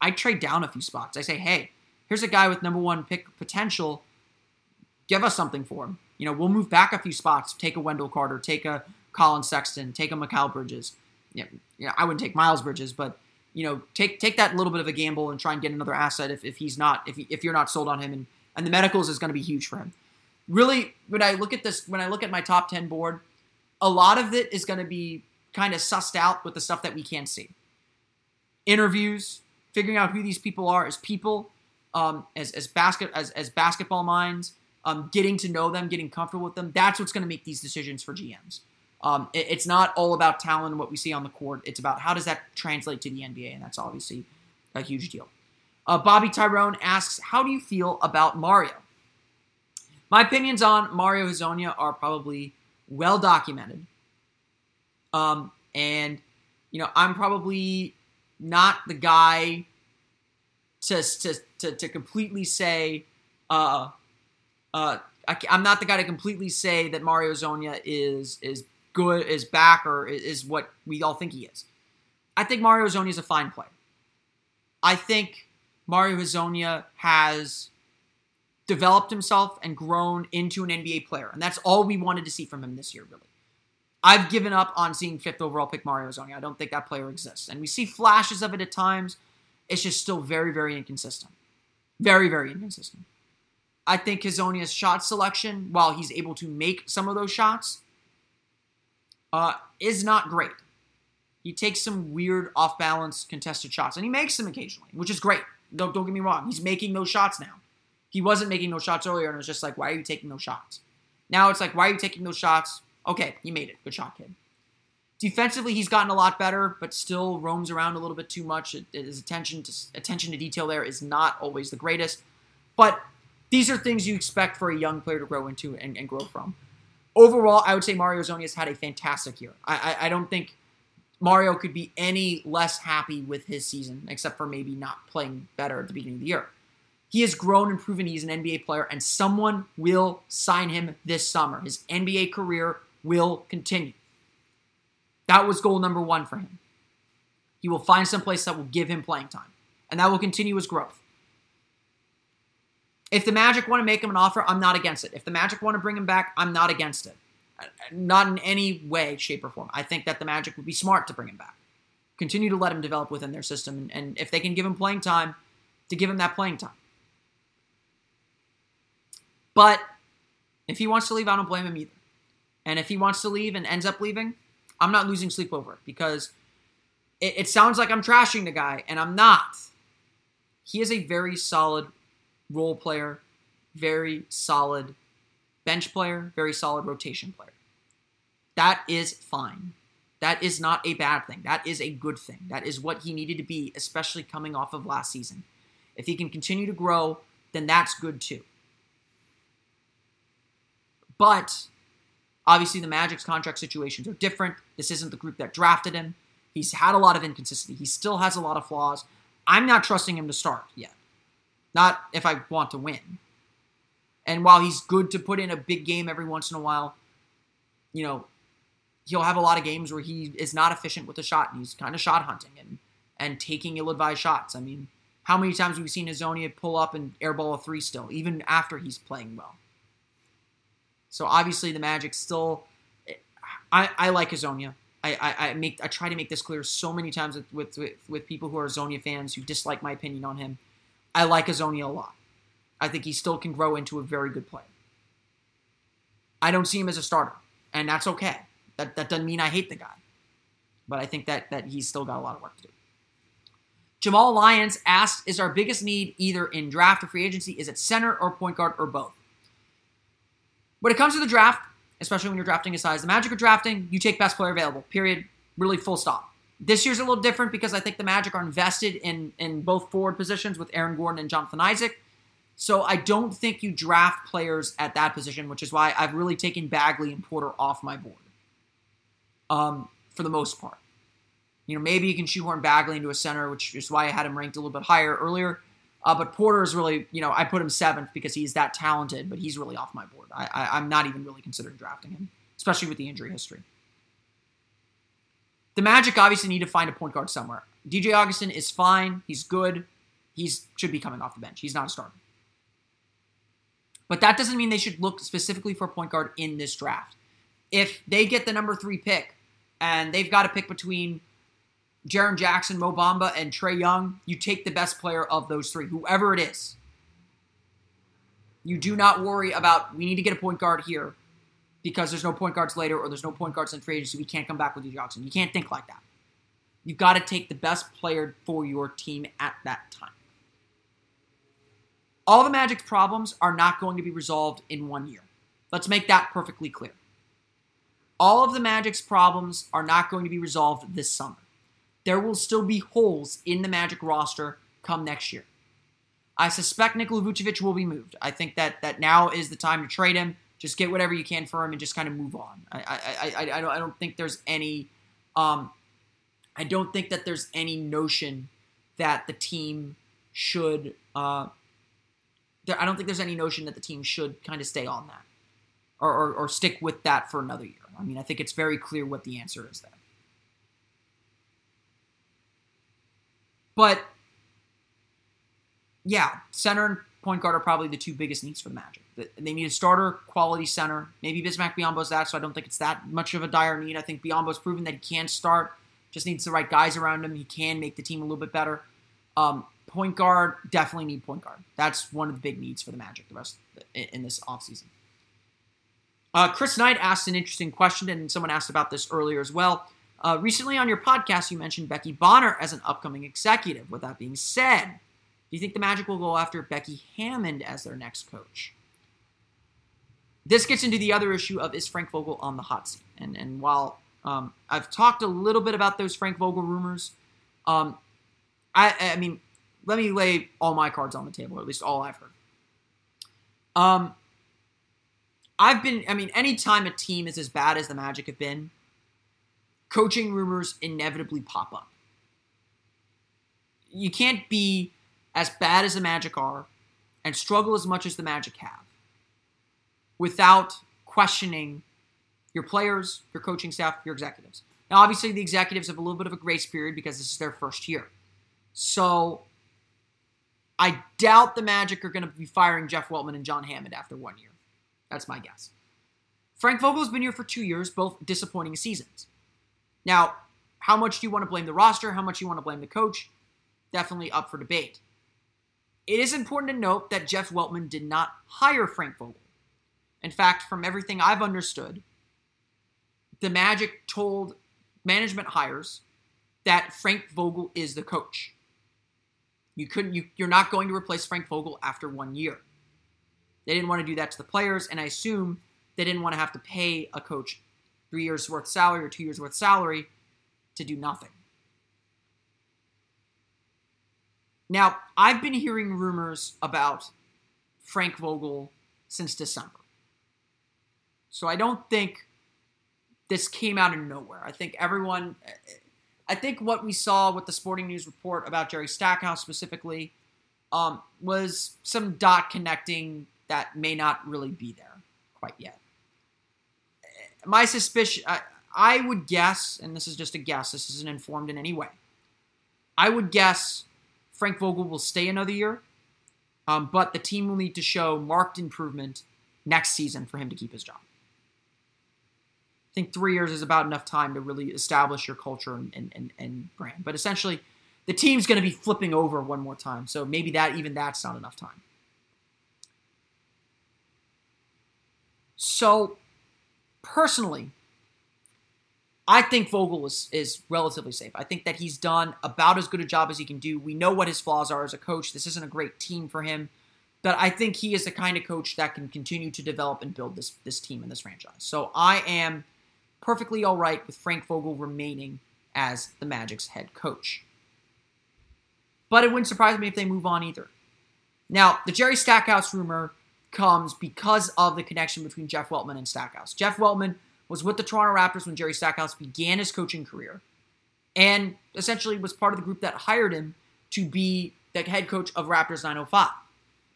I trade down a few spots. I say, hey, here's a guy with number one pick potential. Give us something for him. You know, we'll move back a few spots. Take a Wendell Carter, take a Collin Sexton, take a Mikal Bridges. Yeah, know, I wouldn't take Miles Bridges, but you know, take take that little bit of a gamble and try and get another asset if, if he's not if if you're not sold on him and and the medicals is going to be huge for him. Really, when I look at this, when I look at my top ten board, a lot of it is going to be kind of sussed out with the stuff that we can't see. Interviews, figuring out who these people are as people, um, as as basket as as basketball minds, um, getting to know them, getting comfortable with them. That's what's going to make these decisions for GMs. Um, it, it's not all about talent and what we see on the court. It's about how does that translate to the NBA, and that's obviously a huge deal. Uh, Bobby Tyrone asks, "How do you feel about Mario?" My opinions on Mario Hezonja are probably well documented, um, and you know I'm probably not the guy to to to, to completely say, uh, uh, I, am not the guy to completely say that Mario Hezonja is is good, is back, or is what we all think he is. I think Mario Hezonja is a fine player. I think Mario Hezonja has developed himself and grown into an NBA player, and that's all we wanted to see from him this year, really. I've given up on seeing fifth overall pick Mario Hezonja. I don't think that player exists, and we see flashes of it at times. It's just still very, very inconsistent. Very, very inconsistent. I think Hezonja's shot selection, while he's able to make some of those shots, uh, is not great. He takes some weird off balance contested shots, and he makes them occasionally, which is great. Don't, don't get me wrong. He's making those shots now. He wasn't making those shots earlier, and it was just like, why are you taking those shots? Now it's like, why are you taking those shots? Okay, you made it. Good shot, kid. Defensively, he's gotten a lot better, but still roams around a little bit too much. His attention to attention to detail there is not always the greatest. But these are things you expect for a young player to grow into and, and grow from overall, I would say Mario Hezonja has had a fantastic year. I, I, I don't think Mario could be any less happy with his season, except for maybe not playing better at the beginning of the year. He has grown and proven he's an NBA player, and someone will sign him this summer. His NBA career will continue. That was goal number one for him. He will find some place that will give him playing time, and that will continue his growth. If the Magic want to make him an offer, I'm not against it. If the Magic want to bring him back, I'm not against it. Uh, not in any way, shape, or form. I think that the Magic would be smart to bring him back. Continue to let him develop within their system, and, and if they can give him playing time, to give him that playing time. But if he wants to leave, I don't blame him either. And if he wants to leave and ends up leaving, I'm not losing sleep over it because it, it sounds like I'm trashing the guy, and I'm not. He is a very solid role player, very solid bench player, very solid rotation player. That is fine. That is not a bad thing. That is a good thing. That is what he needed to be, especially coming off of last season. If he can continue to grow, then that's good too. But obviously, the Magic's contract situations are different. This isn't the group that drafted him. He's had a lot of inconsistency. He still has a lot of flaws. I'm not trusting him to start yet not if I want to win. And while he's good to put in a big game every once in a while, you know, he'll have a lot of games where he is not efficient with the shot and he's kind of shot hunting and and taking ill-advised shots. I mean, how many times have we seen Hezonja pull up and airball a three still, even after he's playing well? So obviously the Magic still, I, I like Hezonja. I, I, I make I try to make this clear so many times with, with, with, people who are Hezonja fans who dislike my opinion on him. I like Hezonja a lot. I think he still can grow into a very good player. I don't see him as a starter, and that's okay. That, that doesn't mean I hate the guy, but I think that, that he's still got a lot of work to do. Jamal Lyons asked, is our biggest need either in draft or free agency? Is it center or point guard or both? When it comes to the draft, especially when you're drafting a size, the magic of drafting, you take best player available, period, really full stop. This year's a little different because I think the Magic are invested in in both forward positions with Aaron Gordon and Jonathan Isaac. So I don't think you draft players at that position, which is why I've really taken Bagley and Porter off my board. Um, for the most part. You know, maybe you can shoehorn Bagley into a center, which is why I had him ranked a little bit higher earlier. Uh, but Porter is really, you know, I put him seventh because he's that talented, but he's really off my board. I, I, I'm not even really considering drafting him, especially with the injury history. The Magic obviously need to find a point guard somewhere. DJ Augustin is fine. He's good. He's should be coming off the bench. He's not a starter. But that doesn't mean they should look specifically for a point guard in this draft. If they get the number three pick and they've got to pick between Jaren Jackson, Mo Bamba, and Trae Young, you take the best player of those three, whoever it is. You do not worry about we need to get a point guard here because there's no point guards later or there's no point guards in free agency. We can't come back with you, Jackson. You can't think like that. You've got to take the best player for your team at that time. All the Magic's problems are not going to be resolved in one year. Let's make that perfectly clear. All of the Magic's problems are not going to be resolved this summer. There will still be holes in the Magic roster come next year. I suspect Nikola Vucevic will be moved. I think that that now is the time to trade him. Just get whatever you can for him and just kind of move on. I I, I, I, don't, I don't think there's any um, I don't think that there's any notion that the team should. Uh, there, I don't think there's any notion that the team should kind of stay on that or, or, or stick with that for another year. I mean, I think it's very clear what the answer is there. But yeah, center and point guard are probably the two biggest needs for the Magic. They need a starter quality center. Maybe Bismack Biyombo's that, so I don't think it's that much of a dire need. I think Biyombo's proven that he can start. Just needs the right guys around him. He can make the team a little bit better. Um, point guard, definitely need point guard. That's one of the big needs for the Magic the rest in this offseason. Uh, Chris Knight asked an interesting question, and someone asked about this earlier as well. Uh, recently on your podcast, you mentioned Becky Bonner as an upcoming executive. With that being said, do you think the Magic will go after Becky Hammon as their next coach? This gets into the other issue of is Frank Vogel on the hot seat? And and while um, I've talked a little bit about those Frank Vogel rumors. Um, I, I mean, let me lay all my cards on the table, or at least all I've heard. Um, I've been, I mean, anytime a team is as bad as the Magic have been, coaching rumors inevitably pop up. You can't be as bad as the Magic are and struggle as much as the Magic have without questioning your players, your coaching staff, your executives. Now, obviously, the executives have a little bit of a grace period because this is their first year. So, I doubt the Magic are going to be firing Jeff Weltman and John Hammond after one year. That's my guess. Frank Vogel's been here for two years, both disappointing seasons. Now, how much do you want to blame the roster? How much do you want to blame the coach? Definitely up for debate. It is important to note that Jeff Weltman did not hire Frank Vogel. In fact, from everything I've understood, the Magic told management hires that Frank Vogel is the coach. You couldn't you you're not going to replace Frank Vogel after one year. They didn't want to do that to the players, and I assume they didn't want to have to pay a coach three years worth salary or two years worth salary to do nothing. Now, I've been hearing rumors about Frank Vogel since December. So I don't think this came out of nowhere. I think everyone, I think what we saw with the Sporting News report about Jerry Stackhouse specifically um, was some dot connecting that may not really be there quite yet. My suspicion, I, I would guess, and this is just a guess, this isn't informed in any way. I would guess Frank Vogel will stay another year, um, but the team will need to show marked improvement next season for him to keep his job. I think three years is about enough time to really establish your culture and, and, and, and brand. But essentially, the team's going to be flipping over one more time. So maybe that even that's not enough time. So, personally, I think Vogel is, is relatively safe. I think that he's done about as good a job as he can do. We know what his flaws are as a coach. This isn't a great team for him. But I think he is the kind of coach that can continue to develop and build this, this team and this franchise. So I am perfectly all right with Frank Vogel remaining as the Magic's head coach. But it wouldn't surprise me if they move on either. Now, the Jerry Stackhouse rumor comes because of the connection between Jeff Weltman and Stackhouse. Jeff Weltman was with the Toronto Raptors when Jerry Stackhouse began his coaching career and essentially was part of the group that hired him to be the head coach of Raptors 905.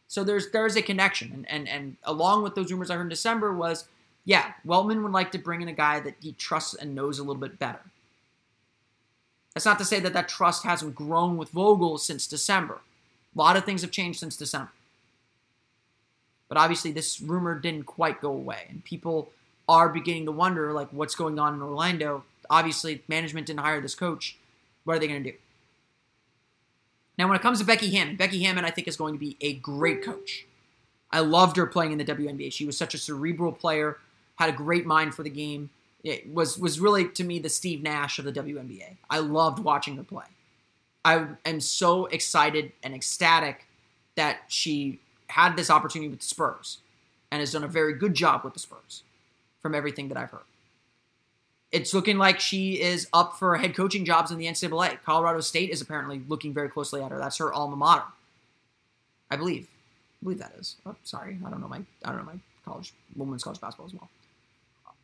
So there's there's a connection. And and and along with those rumors I heard in December was yeah, Weltman would like to bring in a guy that he trusts and knows a little bit better. That's not to say that that trust hasn't grown with Vogel since December. A lot of things have changed since December. But obviously, this rumor didn't quite go away, and people are beginning to wonder, like, what's going on in Orlando. Obviously, management didn't hire this coach. What are they going to do? Now, when it comes to Becky Hammon, Becky Hammon, I think, is going to be a great coach. I loved her playing in the WNBA. She was such a cerebral player, had a great mind for the game. It was was really to me the Steve Nash of the WNBA. I loved watching her play. I am so excited and ecstatic that she had this opportunity with the Spurs and has done a very good job with the Spurs from everything that I've heard. It's looking like she is up for head coaching jobs in the NCAA. Colorado State is apparently looking very closely at her. That's her alma mater, I believe. I believe that is. Oh, sorry, I don't know my I don't know my college women's college basketball as well.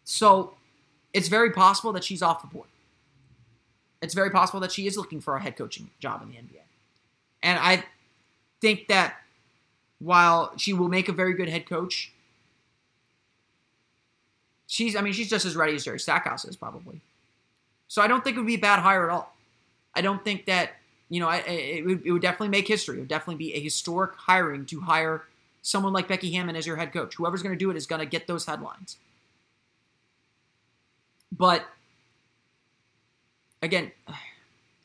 So it's very possible that she's off the board. It's very possible that she is looking for a head coaching job in the NBA. And I think that while she will make a very good head coach, she's I mean she's just as ready as Jerry Stackhouse is probably. So I don't think it would be a bad hire at all. I don't think that you know I, it, would, it would definitely make history. It would definitely be a historic hiring to hire someone like Becky Hammon as your head coach. Whoever's going to do it is going to get those headlines. But again,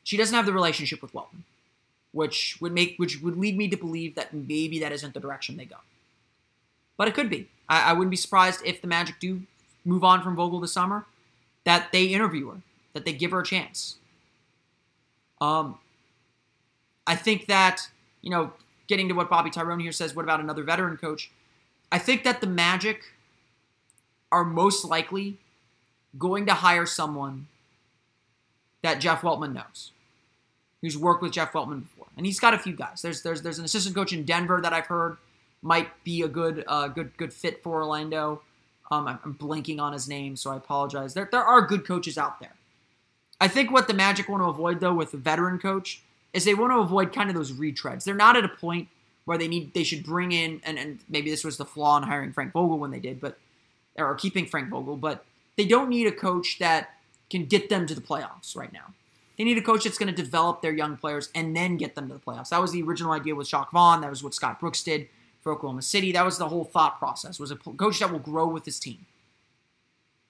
she doesn't have the relationship with Weltman, which would make which would lead me to believe that maybe that isn't the direction they go. But it could be. I, I wouldn't be surprised if the Magic do move on from Vogel this summer, that they interview her, that they give her a chance. Um, I think that you know, getting to what Bobby Tyrone here says, what about another veteran coach? I think that the Magic are most likely going to hire someone that Jeff Weltman knows, who's worked with Jeff Weltman before, and he's got a few guys. There's there's there's an assistant coach in Denver that I've heard might be a good uh, good good fit for Orlando. Um, I'm, blanking on his name, so I apologize. There there are good coaches out there. I think what the Magic want to avoid though with a veteran coach is they want to avoid kind of those retreads. They're not at a point where they need they should bring in and, and maybe this was the flaw in hiring Frank Vogel when they did, but or keeping Frank Vogel, but they don't need a coach that can get them to the playoffs right now. They need a coach that's going to develop their young players and then get them to the playoffs. That was the original idea with Jacque Vaughn. That was what Scott Brooks did for Oklahoma City. That was the whole thought process. Was a coach that will grow with his team.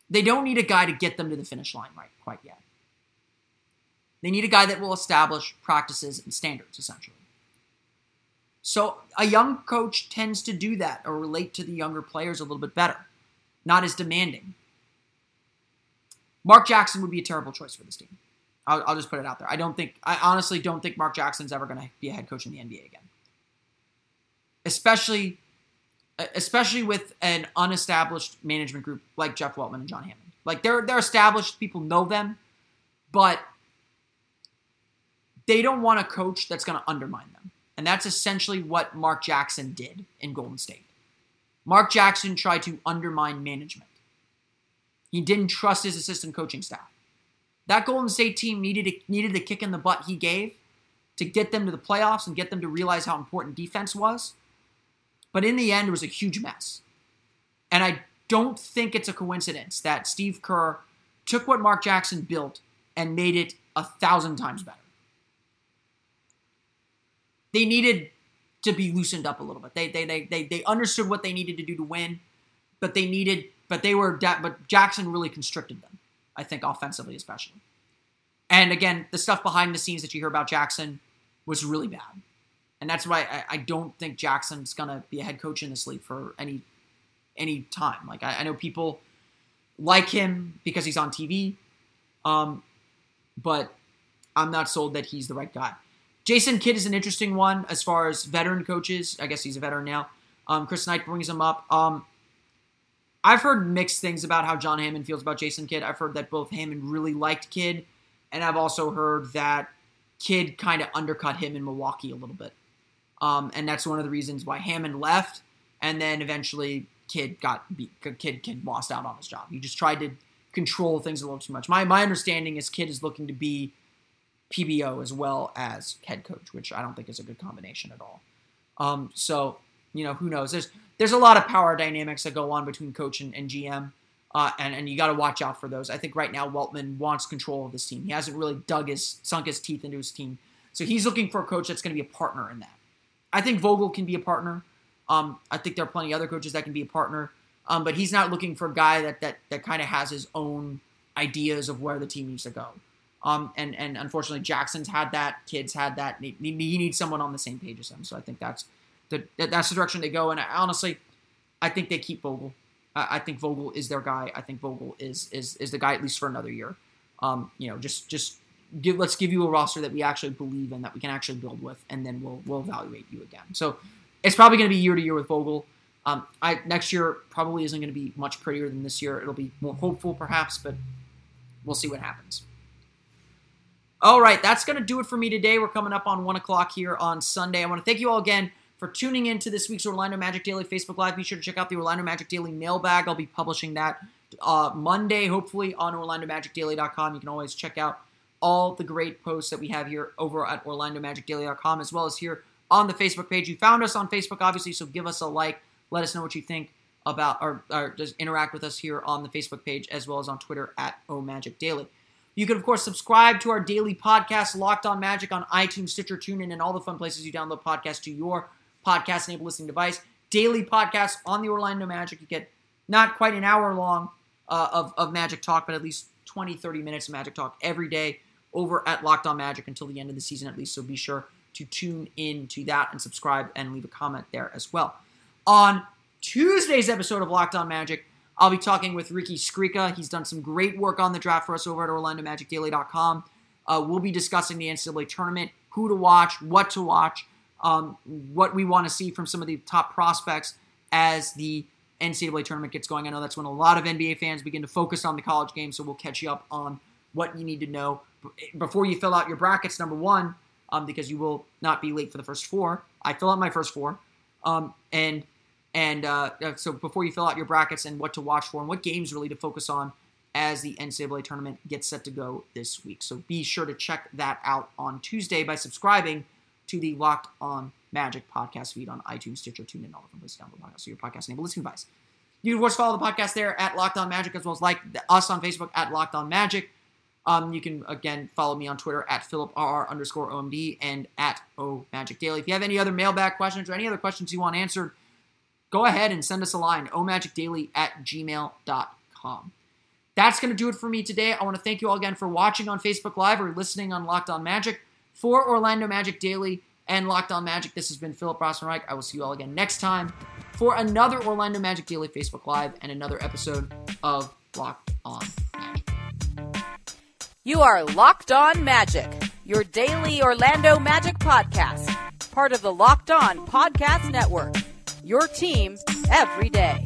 They don't need a guy to get them to the finish line right quite yet. They need a guy that will establish practices and standards essentially. So a young coach tends to do that or relate to the younger players a little bit better, not as demanding. Mark Jackson would be a terrible choice for this team. I'll, I'll just put it out there. I don't think, I honestly don't think Mark Jackson's ever going to be a head coach in the NBA again. Especially, especially with an unestablished management group like Jeff Weltman and John Hammond. Like they're they're established, people know them, but they don't want a coach that's going to undermine them. And that's essentially what Mark Jackson did in Golden State. Mark Jackson tried to undermine management. He didn't trust his assistant coaching staff. That Golden State team needed a, needed the kick in the butt he gave to get them to the playoffs and get them to realize how important defense was. But in the end, it was a huge mess. And I don't think it's a coincidence that Steve Kerr took what Mark Jackson built and made it a thousand times better. They needed to be loosened up a little bit. They, they, they, they, they understood what they needed to do to win, but they needed but they were but Jackson really constricted them. I think offensively especially. And again, the stuff behind the scenes that you hear about Jackson was really bad. And that's why I, I don't think Jackson's gonna be a head coach in this league for any any time. Like I, I know people like him because he's on TV, um, but I'm not sold that he's the right guy. Jason Kidd is an interesting one as far as veteran coaches. I guess he's a veteran now. Um, Chris Knight brings him up. Um, I've heard mixed things about how John Hammond feels about Jason Kidd. I've heard that both Hammond really liked Kidd, and I've also heard that Kidd kind of undercut him in Milwaukee a little bit. Um, and that's one of the reasons why Hammond left, and then eventually Kidd got beat. Kidd Kidd lost out on his job. He just tried to control things a little too much. My my understanding is Kidd is looking to be PBO as well as head coach, which I don't think is a good combination at all. Um, so you know who knows? There's there's a lot of power dynamics that go on between coach and, and GM. Uh, and, and you got to watch out for those. I think right now Weltman wants control of this team. He hasn't really dug his sunk his teeth into his team, so he's looking for a coach that's going to be a partner in that. I think Vogel can be a partner. Um, I think there are plenty of other coaches that can be a partner, um, but he's not looking for a guy that that that kind of has his own ideas of where the team needs to go. Um, and and unfortunately, Jackson's had that. Kidd's had that. He, he needs someone on the same page as him. So I think that's the that's the direction they go. And I, honestly, I think they keep Vogel. I, I think Vogel is their guy. I think Vogel is is is the guy at least for another year. Um, you know, just just give let's give you a roster that we actually believe in that we can actually build with, and then we'll we'll evaluate you again. So it's probably going to be year to year with Vogel. Um, I next year probably isn't going to be much prettier than this year. It'll be more hopeful perhaps, but we'll see what happens. All right, that's going to do it for me today. We're coming up on one o'clock here on Sunday. I want to thank you all again for tuning in to this week's Orlando Magic Daily Facebook Live. Be sure to check out the Orlando Magic Daily mailbag. I'll be publishing that uh, Monday, hopefully, on OrlandoMagicDaily.com. You can always check out all the great posts that we have here over at OrlandoMagicDaily.com, as well as here on the Facebook page. You found us on Facebook, obviously, so give us a like. Let us know what you think about, or, or just interact with us here on the Facebook page, as well as on Twitter at OMagicDaily. You can, of course, subscribe to our daily podcast, Locked On Magic, on iTunes, Stitcher, TuneIn, and all the fun places you download podcasts to your podcast enabled listening device. Daily podcasts on the Orlando Magic. You get not quite an hour long uh, of, of Magic Talk, but at least 20, 30 minutes of Magic Talk every day over at Locked On Magic until the end of the season, at least. So be sure to tune in to that and subscribe and leave a comment there as well. On Tuesday's episode of Locked On Magic, I'll be talking with Ricky Skrika. He's done some great work on the draft for us over at OrlandoMagicDaily.com. Uh, we'll be discussing the NCAA tournament, who to watch, what to watch, um, what we want to see from some of the top prospects as the NCAA tournament gets going. I know that's when a lot of NBA fans begin to focus on the college game, so we'll catch you up on what you need to know before you fill out your brackets. Number one, um, because you will not be late for the first four. I fill out my first four, um, and and uh, uh, so before you fill out your brackets and what to watch for and what games really to focus on as the NCAA tournament gets set to go this week. So be sure to check that out on Tuesday by subscribing to the Locked On Magic podcast feed on iTunes, Stitcher, TuneIn, all the places download podcasts, so your podcast enabled listening device. You can of course follow the podcast there at Locked On Magic as well as like us on Facebook at Locked On Magic. Um, you can again follow me on Twitter at PhilipRR underscore OMD and at O Magic Daily. If you have any other mailbag questions or any other questions you want answered, go ahead and send us a line, omagicdaily at gmail.com. That's going to do it for me today. I want to thank you all again for watching on Facebook Live or listening on Locked On Magic. For Orlando Magic Daily and Locked On Magic, this has been Philip Rossman-Reich. I will see you all again next time for another Orlando Magic Daily Facebook Live and another episode of Locked On Magic. You are Locked On Magic, your daily Orlando Magic podcast, part of the Locked On Podcast Network your team every day.